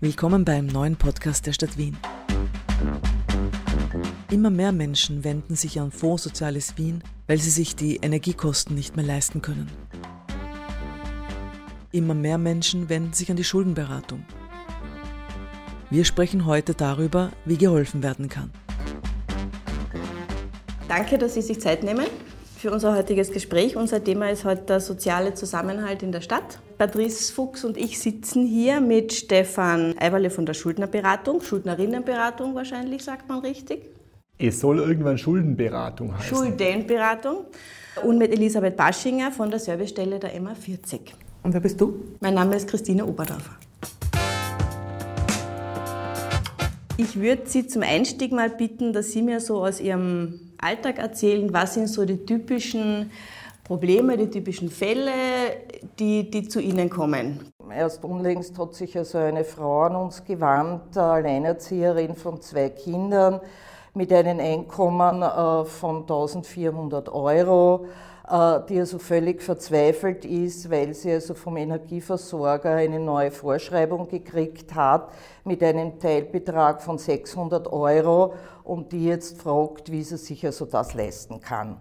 Willkommen beim neuen Podcast der Stadt Wien. Immer mehr Menschen wenden sich an Fonds Soziales Wien, weil sie sich die Energiekosten nicht mehr leisten können. Immer mehr Menschen wenden sich an die Schuldenberatung. Wir sprechen heute darüber, wie geholfen werden kann. Danke, dass Sie sich Zeit nehmen für unser heutiges Gespräch. Unser Thema ist heute der soziale Zusammenhalt in der Stadt. Patrice Fuchs und ich sitzen hier mit Stefan Eiberle von der Schuldnerberatung, Schuldnerinnenberatung wahrscheinlich, sagt man richtig. Es soll irgendwann Schuldenberatung heißen. Schuldenberatung. Und mit Elisabeth Baschinger von der Servicestelle der MA 40. Und wer bist du? Mein Name ist Christine Oberdorfer. Ich würde Sie zum Einstieg mal bitten, dass Sie mir so aus Ihrem Alltag erzählen, was sind so die typischen Probleme, die typischen Fälle, die, die zu Ihnen kommen. Erst unlängst hat sich also eine Frau an uns gewandt, Alleinerzieherin von zwei Kindern mit einem Einkommen äh, von 1400 Euro äh, die also völlig verzweifelt ist, weil sie also vom Energieversorger eine neue Vorschreibung gekriegt hat mit einem Teilbetrag von 600 Euro und die jetzt fragt, wie sie sich also das leisten kann.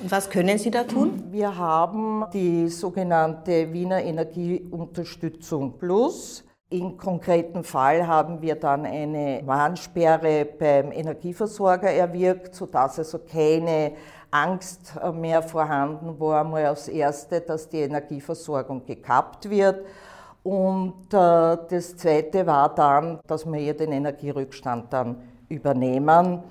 Was können Sie da tun? Wir haben die sogenannte Wiener Energieunterstützung Plus. Im konkreten Fall haben wir dann eine Warnsperre beim Energieversorger erwirkt, sodass also keine Angst äh, mehr vorhanden war, mal als erste, dass die Energieversorgung gekappt wird. Und äh, das Zweite war dann, dass wir hier den Energierückstand dann übernehmen,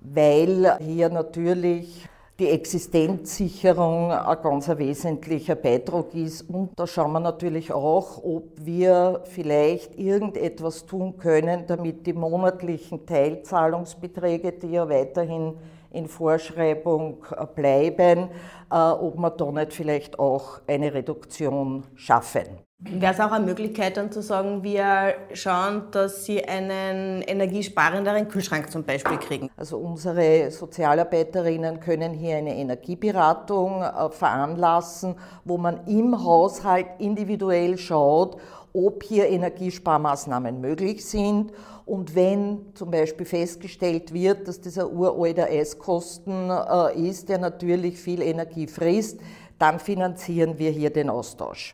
weil hier natürlich die Existenzsicherung ein ganz wesentlicher Beitrag ist. Und da schauen wir natürlich auch, ob wir vielleicht irgendetwas tun können, damit die monatlichen Teilzahlungsbeträge, die ja weiterhin in Vorschreibung äh, bleiben, äh, ob wir da nicht vielleicht auch eine Reduktion schaffen. Wäre es auch eine Möglichkeit dann zu sagen, wir schauen, dass Sie einen energiesparenderen Kühlschrank zum Beispiel kriegen? Also unsere Sozialarbeiterinnen können hier eine Energieberatung äh, veranlassen, wo man im Haushalt individuell schaut, ob hier Energiesparmaßnahmen möglich sind und wenn zum Beispiel festgestellt wird, dass dieser uralter Eiskosten äh, ist, der natürlich viel Energie frisst, dann finanzieren wir hier den Austausch.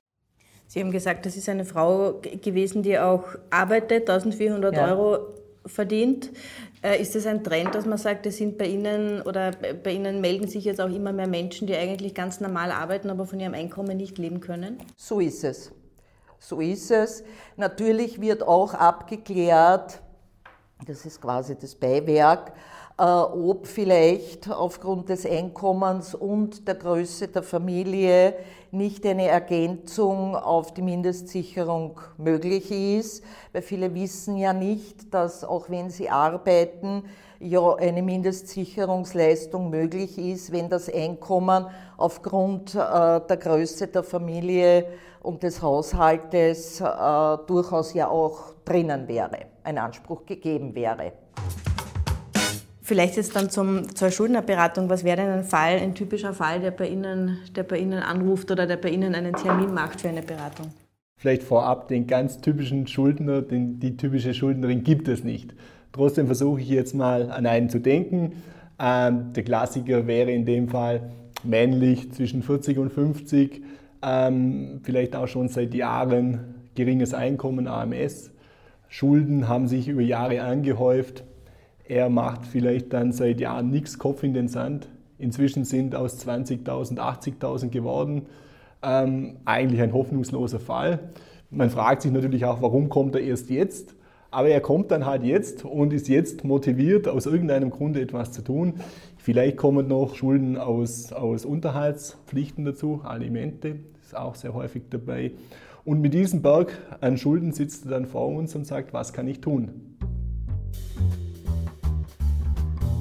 Sie haben gesagt, das ist eine Frau gewesen, die auch arbeitet, 1400 ja. Euro verdient. Äh, ist das ein Trend, dass man sagt, es sind bei Ihnen oder bei Ihnen melden sich jetzt auch immer mehr Menschen, die eigentlich ganz normal arbeiten, aber von ihrem Einkommen nicht leben können? So ist es. So ist es. Natürlich wird auch abgeklärt, das ist quasi das Beiwerk, äh, ob vielleicht aufgrund des Einkommens und der Größe der Familie nicht eine Ergänzung auf die Mindestsicherung möglich ist, weil viele wissen ja nicht, dass auch wenn sie arbeiten, ja eine Mindestsicherungsleistung möglich ist, wenn das Einkommen aufgrund äh, der Größe der Familie und des Haushaltes äh, durchaus ja auch drinnen wäre, ein Anspruch gegeben wäre. Vielleicht jetzt dann zum, zur Schuldnerberatung. Was wäre denn ein Fall, ein typischer Fall, der bei, Ihnen, der bei Ihnen anruft oder der bei Ihnen einen Termin macht für eine Beratung? Vielleicht vorab den ganz typischen Schuldner, den, die typische Schuldnerin gibt es nicht. Trotzdem versuche ich jetzt mal an einen zu denken. Ähm, der Klassiker wäre in dem Fall männlich zwischen 40 und 50, ähm, vielleicht auch schon seit Jahren geringes Einkommen, AMS. Schulden haben sich über Jahre angehäuft. Er macht vielleicht dann seit Jahren nichts Kopf in den Sand. Inzwischen sind aus 20.000 80.000 geworden. Ähm, eigentlich ein hoffnungsloser Fall. Man fragt sich natürlich auch, warum kommt er erst jetzt? Aber er kommt dann halt jetzt und ist jetzt motiviert, aus irgendeinem Grunde etwas zu tun. Vielleicht kommen noch Schulden aus, aus Unterhaltspflichten dazu, Alimente, ist auch sehr häufig dabei. Und mit diesem Berg an Schulden sitzt er dann vor uns und sagt, was kann ich tun?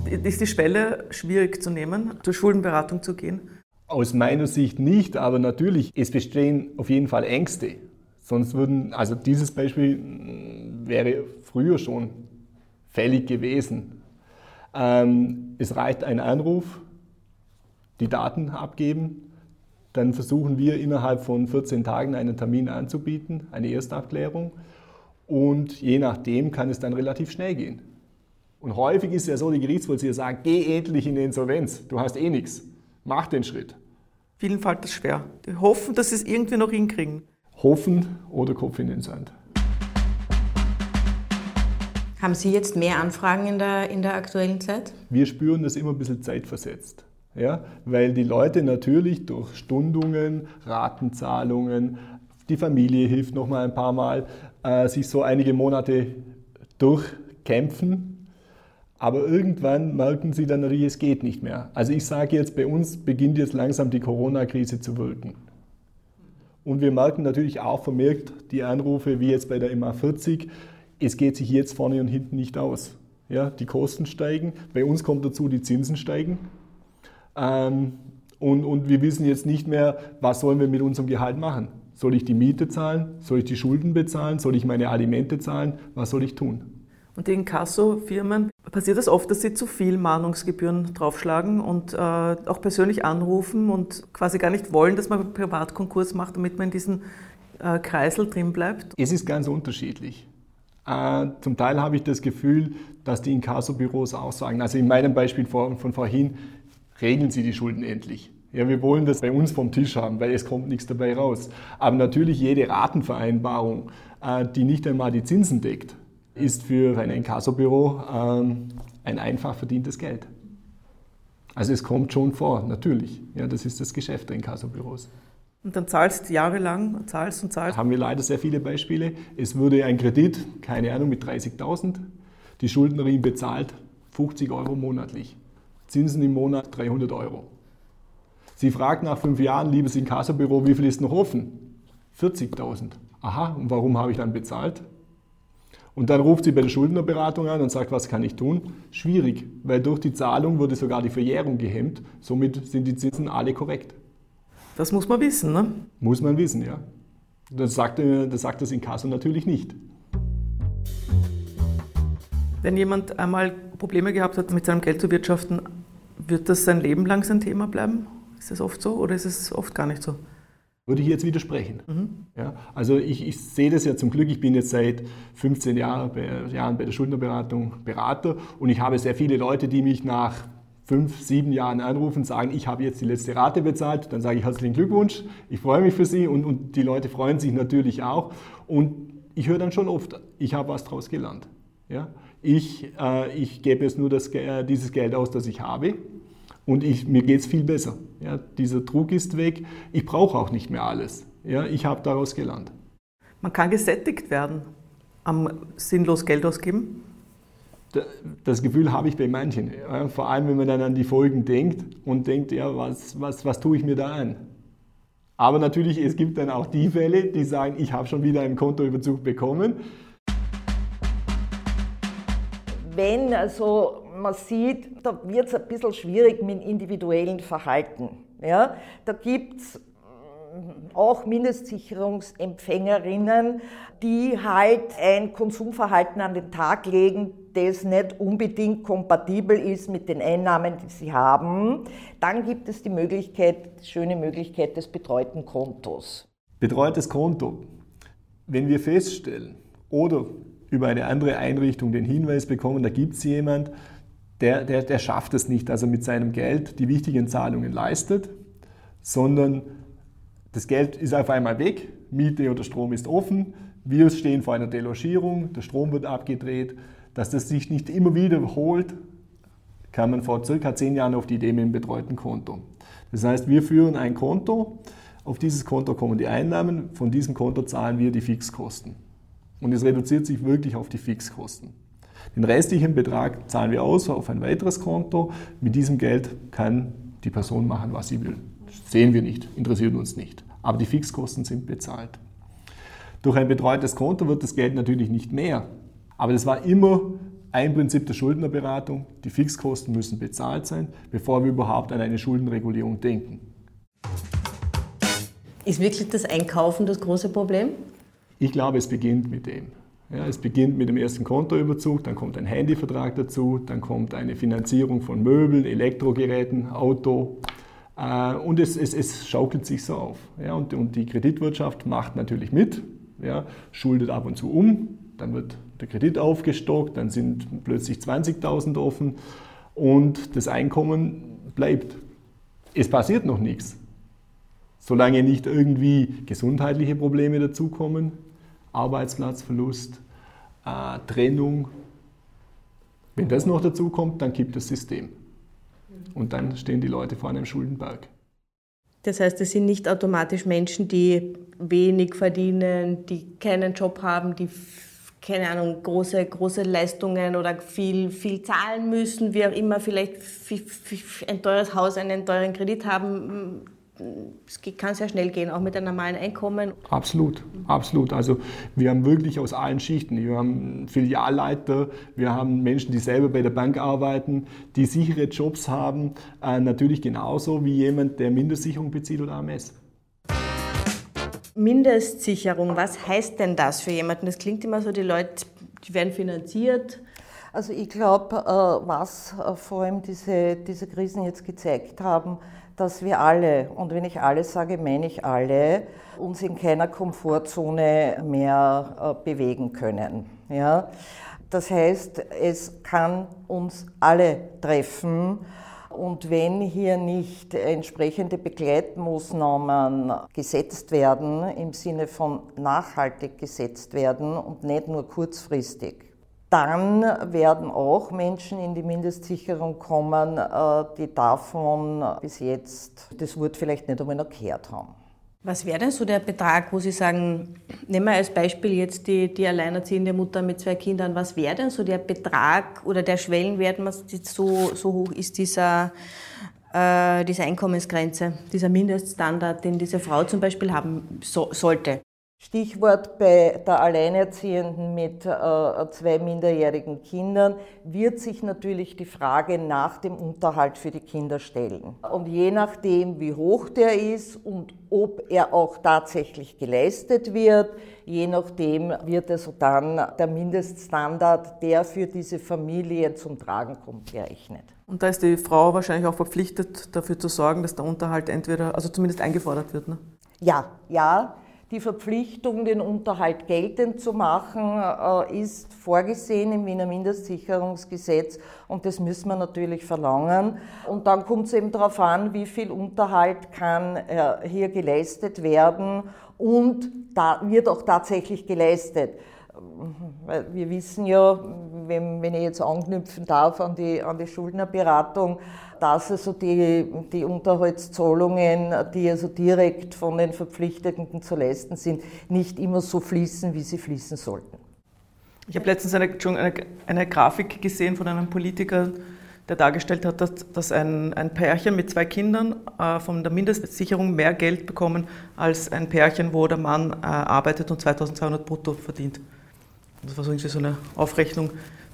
Ist die Schwelle schwierig zu nehmen, zur Schuldenberatung zu gehen? Aus meiner Sicht nicht, aber natürlich, es bestehen auf jeden Fall Ängste. Sonst würden, also dieses Beispiel mm, wäre früher schon fällig gewesen. Ähm, es reicht ein Anruf, die Daten abgeben, dann versuchen wir innerhalb von 14 Tagen einen Termin anzubieten, eine Erstabklärung. und je nachdem kann es dann relativ schnell gehen. Und häufig ist es ja so, die Gerichtsvollzieher sagen, geh endlich in die Insolvenz, du hast eh nichts, mach den Schritt. Vielen fällt das schwer. Die hoffen, dass sie es irgendwie noch hinkriegen. Hoffen oder Kopf in den Sand. Haben Sie jetzt mehr Anfragen in der, in der aktuellen Zeit? Wir spüren das immer ein bisschen zeitversetzt. Ja, weil die Leute natürlich durch Stundungen, Ratenzahlungen, die Familie hilft noch mal ein paar Mal, äh, sich so einige Monate durchkämpfen. Aber irgendwann merken sie dann natürlich, es geht nicht mehr. Also ich sage jetzt, bei uns beginnt jetzt langsam die Corona-Krise zu wirken. Und wir merken natürlich auch vermerkt die Anrufe, wie jetzt bei der MA40, es geht sich jetzt vorne und hinten nicht aus. Ja, die Kosten steigen, bei uns kommt dazu, die Zinsen steigen. Ähm, und, und wir wissen jetzt nicht mehr, was sollen wir mit unserem Gehalt machen. Soll ich die Miete zahlen? Soll ich die Schulden bezahlen? Soll ich meine Alimente zahlen? Was soll ich tun? Und die Inkasso-Firmen, passiert es das oft, dass sie zu viel Mahnungsgebühren draufschlagen und äh, auch persönlich anrufen und quasi gar nicht wollen, dass man Privatkonkurs macht, damit man in diesem äh, Kreisel drin bleibt? Es ist ganz unterschiedlich. Äh, zum Teil habe ich das Gefühl, dass die Inkassobüros auch sagen, also in meinem Beispiel von, von vorhin, regeln Sie die Schulden endlich. Ja, wir wollen das bei uns vom Tisch haben, weil es kommt nichts dabei raus. Aber natürlich jede Ratenvereinbarung, äh, die nicht einmal die Zinsen deckt, ist für ein Inkassobüro ähm, ein einfach verdientes Geld. Also es kommt schon vor, natürlich. Ja, das ist das Geschäft der Inkassobüros. Und dann zahlst du jahrelang, zahlst und zahlst. Haben wir leider sehr viele Beispiele. Es würde ein Kredit, keine Ahnung, mit 30.000. Die Schuldnerin bezahlt 50 Euro monatlich. Zinsen im Monat 300 Euro. Sie fragt nach fünf Jahren, liebes Inkassobüro, wie viel ist noch offen? 40.000. Aha, und warum habe ich dann bezahlt? Und dann ruft sie bei der Schuldnerberatung an und sagt, was kann ich tun? Schwierig, weil durch die Zahlung wurde sogar die Verjährung gehemmt. Somit sind die Zinsen alle korrekt. Das muss man wissen, ne? Muss man wissen, ja. Das sagt, das, sagt das Inkasso natürlich nicht. Wenn jemand einmal Probleme gehabt hat, mit seinem Geld zu wirtschaften, wird das sein Leben lang sein Thema bleiben? Ist das oft so oder ist es oft gar nicht so? Würde ich jetzt widersprechen. Mhm. Ja, also ich, ich, sehe das ja zum Glück, ich bin jetzt seit 15 Jahren bei, Jahren bei der Schuldnerberatung Berater und ich habe sehr viele Leute, die mich nach fünf, sieben Jahren anrufen, sagen, ich habe jetzt die letzte Rate bezahlt, dann sage ich herzlichen Glückwunsch, ich freue mich für Sie und, und die Leute freuen sich natürlich auch. Und ich höre dann schon oft, ich habe was daraus gelernt. Ja? Ich, äh, ich gebe jetzt nur das, äh, dieses Geld aus, das ich habe und ich, mir geht es viel besser. Ja? Dieser Druck ist weg, ich brauche auch nicht mehr alles. Ja? Ich habe daraus gelernt. Man kann gesättigt werden am sinnlos Geld ausgeben das Gefühl habe ich bei manchen. Ja, vor allem, wenn man dann an die Folgen denkt und denkt, ja, was, was, was tue ich mir da an? Aber natürlich, es gibt dann auch die Fälle, die sagen, ich habe schon wieder einen Kontoüberzug bekommen. Wenn also man sieht, da wird es ein bisschen schwierig mit individuellen Verhalten. Ja? Da gibt es auch Mindestsicherungsempfängerinnen, die halt ein Konsumverhalten an den Tag legen, das nicht unbedingt kompatibel ist mit den Einnahmen, die sie haben. Dann gibt es die Möglichkeit, die schöne Möglichkeit des betreuten Kontos. Betreutes Konto. Wenn wir feststellen oder über eine andere Einrichtung den Hinweis bekommen, da gibt es jemand, der, der, der schafft es nicht, dass er mit seinem Geld die wichtigen Zahlungen leistet, sondern das Geld ist auf einmal weg, Miete oder Strom ist offen, wir stehen vor einer Delogierung, der Strom wird abgedreht. Dass das sich nicht immer wiederholt, kam man vor circa zehn Jahren auf die Idee mit dem betreuten Konto. Das heißt, wir führen ein Konto, auf dieses Konto kommen die Einnahmen, von diesem Konto zahlen wir die Fixkosten. Und es reduziert sich wirklich auf die Fixkosten. Den restlichen Betrag zahlen wir aus auf ein weiteres Konto. Mit diesem Geld kann die Person machen, was sie will. Sehen wir nicht, interessiert uns nicht. Aber die Fixkosten sind bezahlt. Durch ein betreutes Konto wird das Geld natürlich nicht mehr. Aber das war immer ein Prinzip der Schuldnerberatung. Die Fixkosten müssen bezahlt sein, bevor wir überhaupt an eine Schuldenregulierung denken. Ist wirklich das Einkaufen das große Problem? Ich glaube, es beginnt mit dem. Ja, es beginnt mit dem ersten Kontoüberzug, dann kommt ein Handyvertrag dazu, dann kommt eine Finanzierung von Möbeln, Elektrogeräten, Auto, äh, und es, es, es, schaukelt sich so auf. Ja, und, und, die Kreditwirtschaft macht natürlich mit, ja, schuldet ab und zu um. Dann wird der Kredit aufgestockt, dann sind plötzlich 20.000 offen und das Einkommen bleibt. Es passiert noch nichts. Solange nicht irgendwie gesundheitliche Probleme dazukommen, Arbeitsplatzverlust, äh, Trennung, wenn das noch dazukommt, dann kippt das System. Und dann stehen die Leute vor einem Schuldenberg. Das heißt, es sind nicht automatisch Menschen, die wenig verdienen, die keinen Job haben, die keine Ahnung, große, große Leistungen oder viel, viel zahlen müssen, wie auch immer, vielleicht ein teures Haus, einen teuren Kredit haben es kann sehr schnell gehen, auch mit einem normalen Einkommen. Absolut, absolut. Also wir haben wirklich aus allen Schichten. Wir haben Filialleiter, wir haben Menschen, die selber bei der Bank arbeiten, die sichere Jobs haben. Äh, natürlich genauso wie jemand, der Mindestsicherung bezieht oder AMS. Mindestsicherung, was heißt denn das für jemanden? Das klingt immer so, die Leute, die werden finanziert. Also ich glaube, äh, was äh, vor allem diese, diese Krisen jetzt gezeigt haben, dass wir alle, und wenn ich alle sage, meine ich alle, uns in keiner Komfortzone mehr äh, bewegen können. Ja? Das heißt, es kann uns alle treffen. Und wenn hier nicht entsprechende Begleitmaßnahmen gesetzt werden, im Sinne von nachhaltig gesetzt werden und nicht nur kurzfristig, dann werden auch Menschen in die Mindestsicherung kommen, äh, die davon bis jetzt das Wort vielleicht nicht einmal noch gehört haben. Was wäre denn so der Betrag, wo Sie sagen, nehmen wir als Beispiel jetzt die, die alleinerziehende Mutter mit zwei Kindern, was wäre denn so der Betrag oder der Schwellenwert, was so, so hoch ist dieser, äh, diese Einkommensgrenze, dieser Mindeststandard, den diese Frau zum Beispiel haben so, sollte? Stichwort bei der Alleinerziehenden mit äh, zwei minderjährigen Kindern wird sich natürlich die Frage nach dem Unterhalt für die Kinder stellen. Und je nachdem, wie hoch der ist und ob er auch tatsächlich geleistet wird, je nachdem wird also dann der Mindeststandard, der für diese Familie zum Tragen kommt, gerechnet. Und da ist die Frau wahrscheinlich auch verpflichtet, dafür zu sorgen, dass der Unterhalt entweder, also zumindest eingefordert wird. Ne? Ja, ja die Verpflichtung, den Unterhalt geltend zu machen, äh, ist vorgesehen im Wiener Mindestsicherungsgesetz und das müssen wir natürlich verlangen. Und dann kommt es eben darauf an, wie viel Unterhalt kann äh, hier geleistet werden und da wird auch tatsächlich geleistet. Wir wissen ja, wenn, wenn ich jetzt anknüpfen darf an die, an die Schuldnerberatung, dass also die, die Unterhaltszahlungen, die also direkt von den Verpflichteten zu leisten sind, nicht immer so fließen, wie sie fließen sollten. Ich habe letztens eine, eine, eine, Grafik gesehen von einem Politiker, der dargestellt hat, dass, dass ein, ein, Pärchen mit zwei Kindern äh, von der Mindestsicherung mehr Geld bekommen als ein Pärchen, wo der Mann äh, arbeitet und 2200 brutto verdient. Das war so eine Aufrechnung.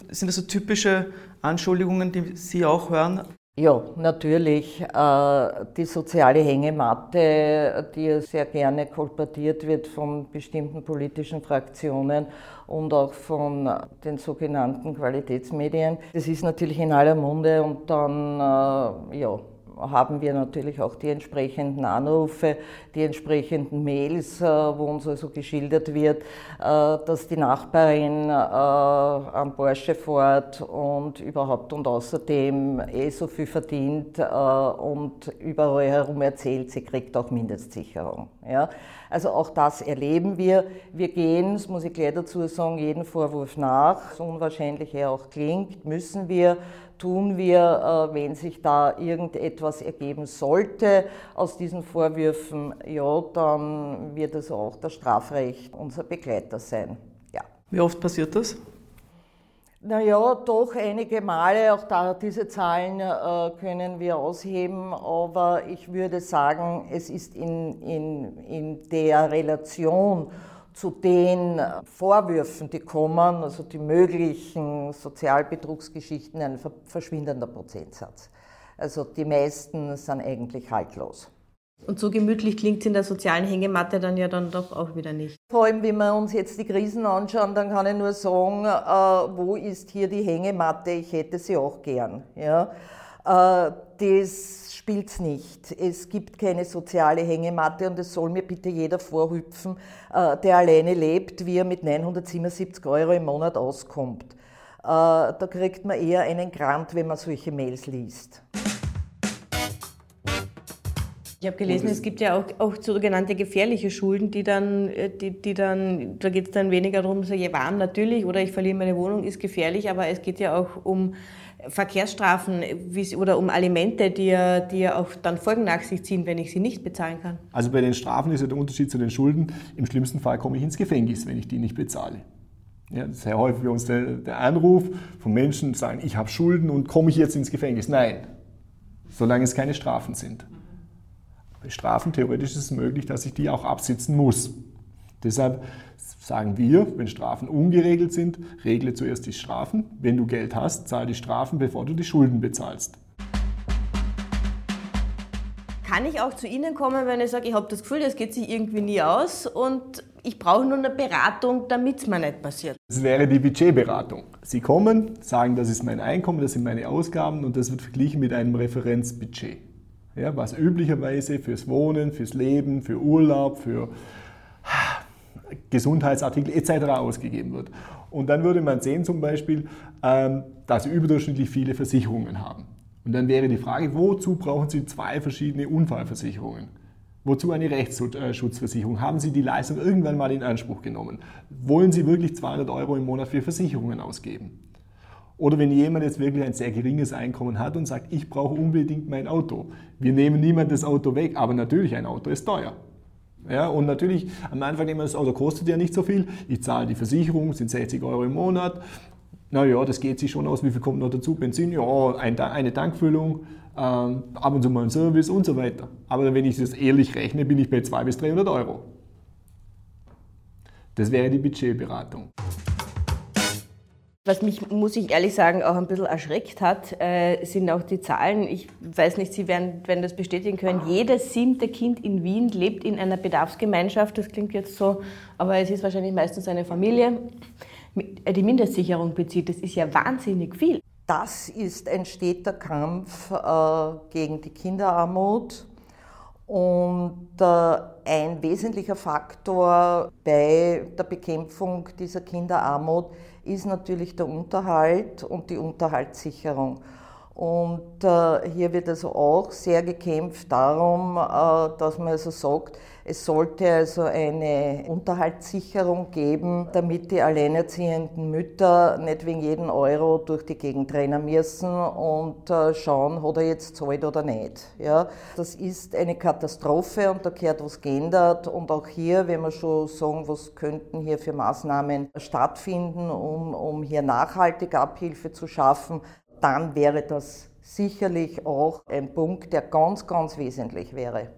Sind das so typische Anschuldigungen, die Sie auch hören? Ja, natürlich. Äh, die soziale Hängematte, die sehr gerne kolportiert wird von bestimmten politischen Fraktionen und auch von den sogenannten Qualitätsmedien. Das ist natürlich in aller Munde und dann, äh, ja, haben wir natürlich auch die entsprechenden Anrufe, die entsprechenden Mails, äh, wo uns also geschildert wird, äh, dass die Nachbarin äh, am Porsche fährt und überhaupt und außerdem eh so viel verdient und überall herum erzählt, sie kriegt auch Mindestsicherung. Ja? Also auch das erleben wir. Wir gehen, das muss ich gleich dazu sagen, jeden Vorwurf nach, so unwahrscheinlich er auch klingt, müssen wir tun wir, äh, wenn sich da irgendetwas ergeben sollte aus diesen Vorwürfen, ja, dann wird es auch das Strafrecht unser Begleiter sein. Ja. Wie oft passiert das? Naja, doch einige Male, auch da diese Zahlen äh, können wir ausheben, aber ich würde sagen, es ist in, in, in der Relation zu den Vorwürfen, die kommen, also die möglichen Sozialbetrugsgeschichten, ein verschwindender Prozentsatz. Also die meisten sind eigentlich haltlos. Und so gemütlich klingt es in der sozialen Hängematte dann ja dann doch auch wieder nicht. Vor allem, wenn wir uns jetzt die Krisen anschauen, dann kann ich nur sagen, äh, wo ist hier die Hängematte? Ich hätte sie auch gern. Ja? Äh, das spielt es nicht. Es gibt keine soziale Hängematte und es soll mir bitte jeder vorhüpfen, äh, der alleine lebt, wie er mit 977 Euro im Monat auskommt. Äh, da kriegt man eher einen Grant, wenn man solche Mails liest. Ich habe gelesen, es gibt ja auch, auch sogenannte gefährliche Schulden, die dann, äh, die, die dann da geht es dann weniger darum, so, ja, warm natürlich oder ich verliere meine Wohnung, ist gefährlich, aber es geht ja auch um Verkehrsstrafen oder um Alimente, die ja, die ja auch dann Folgen nach sich ziehen, wenn ich sie nicht bezahlen kann. Also bei den Strafen ist ja der Unterschied zu den Schulden, im schlimmsten Fall komme ich ins Gefängnis, wenn ich die nicht bezahle. Ja, das ist sehr häufig bei uns der, der Anruf von Menschen, die sagen, ich habe Schulden und komme ich jetzt ins Gefängnis. Nein, solange es keine Strafen sind. Bei Strafen theoretisch ist es möglich, dass ich die auch absitzen muss. Deshalb sagen wir, wenn Strafen ungeregelt sind, regle zuerst die Strafen. Wenn du Geld hast, zahl die Strafen, bevor du die Schulden bezahlst. Kann ich auch zu Ihnen kommen, wenn ich sage, ich habe das Gefühl, das geht sich irgendwie nie aus und ich brauche nur eine Beratung, damit es mir nicht passiert? Das wäre die Budgetberatung. Sie kommen, sagen, das ist mein Einkommen, das sind meine Ausgaben und das wird verglichen mit einem Referenzbudget ja, was üblicherweise fürs Wohnen, fürs Leben, für Urlaub, für Gesundheitsartikel etc. ausgegeben wird. Und dann würde man sehen zum Beispiel, ähm, dass Sie überdurchschnittlich viele Versicherungen haben. Und dann wäre die Frage, wozu brauchen Sie zwei verschiedene Unfallversicherungen? Wozu eine Rechtsschutzversicherung? Haben Sie die Leistung irgendwann mal in Anspruch genommen? Wollen Sie wirklich 200 Euro im Monat für Versicherungen ausgeben? Oder wenn jemand jetzt wirklich ein sehr geringes Einkommen hat und sagt, ich brauche unbedingt mein Auto. Wir nehmen niemand das Auto weg, aber natürlich ein Auto ist teuer. Ja, und natürlich, am Anfang immer das Auto kostet ja nicht so viel. Ich zahle die Versicherung, sind 60 Euro im Monat. Naja, das geht sich schon aus. Wie viel kommt noch dazu? Benzin, ja, eine Tankfüllung, ähm, ab und zu mal ein Service und so weiter. Aber wenn ich das ehrlich rechne, bin ich bei 200 bis 300 Euro. Das wäre die Budgetberatung. Was mich, muss ich ehrlich sagen, auch ein bisschen erschreckt hat, äh, sind auch die Zahlen. Ich weiß nicht, Sie werden, werden das bestätigen können. Jedes siebte Kind in Wien lebt in einer Bedarfsgemeinschaft. Das klingt jetzt so, aber es ist wahrscheinlich meistens eine Familie, die Mindestsicherung bezieht. Das ist ja wahnsinnig viel. Das ist ein steter Kampf äh, gegen die Kinderarmut. Und äh, ein wesentlicher Faktor bei der Bekämpfung dieser Kinderarmut ist natürlich der Unterhalt und die Unterhaltssicherung. Und äh, hier wird also auch sehr gekämpft darum, äh, dass man also sagt, es sollte also eine Unterhaltssicherung geben, damit die alleinerziehenden Mütter nicht wegen jeden Euro durch die Gegend rennen müssen und äh, schauen, hat er jetzt zahlt oder nicht. Ja, das ist eine Katastrophe und da gehört was geändert. Und auch hier, wenn wir schon sagen, was könnten hier für Maßnahmen stattfinden, um, um hier nachhaltig Abhilfe zu schaffen, dann wäre das sicherlich auch ein Punkt, der ganz, ganz wesentlich wäre.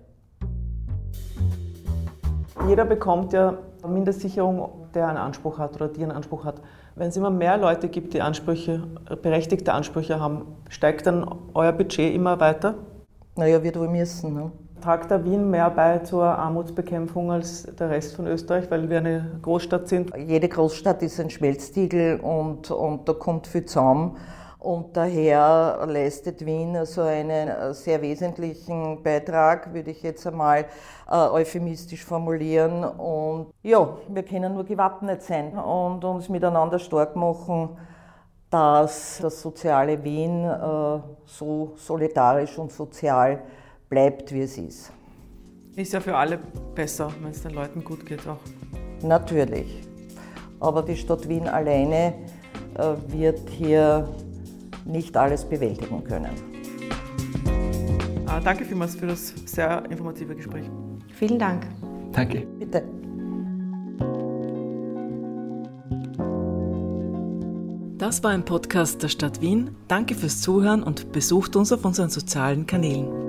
Jeder bekommt ja Mindestsicherung, der einen Anspruch hat oder die einen Anspruch hat. Wenn es immer mehr Leute gibt, die Ansprüche, berechtigte Ansprüche haben, steigt dann euer Budget immer weiter? Naja, wird wohl müssen. Ne? Tragt der Wien mehr bei zur Armutsbekämpfung als der Rest von Österreich, weil wir eine Großstadt sind? Jede Großstadt ist ein Schmelztiegel und, und da kommt viel zusammen. Und daher leistet Wien so einen sehr wesentlichen Beitrag, würde ich jetzt einmal äh, euphemistisch formulieren. Und ja, wir können nur gewappnet sein und uns miteinander stark machen, dass das soziale Wien äh, so solidarisch und sozial bleibt, wie es ist. Ist ja für alle besser, wenn es den Leuten gut geht auch. Natürlich. Aber die Stadt Wien alleine äh, wird hier nicht alles bewältigen können. Ah, danke vielmals für das sehr informative Gespräch. Vielen Dank. Danke. Bitte. Das war ein Podcast der Stadt Wien. Danke fürs Zuhören und besucht uns auf unseren sozialen Kanälen.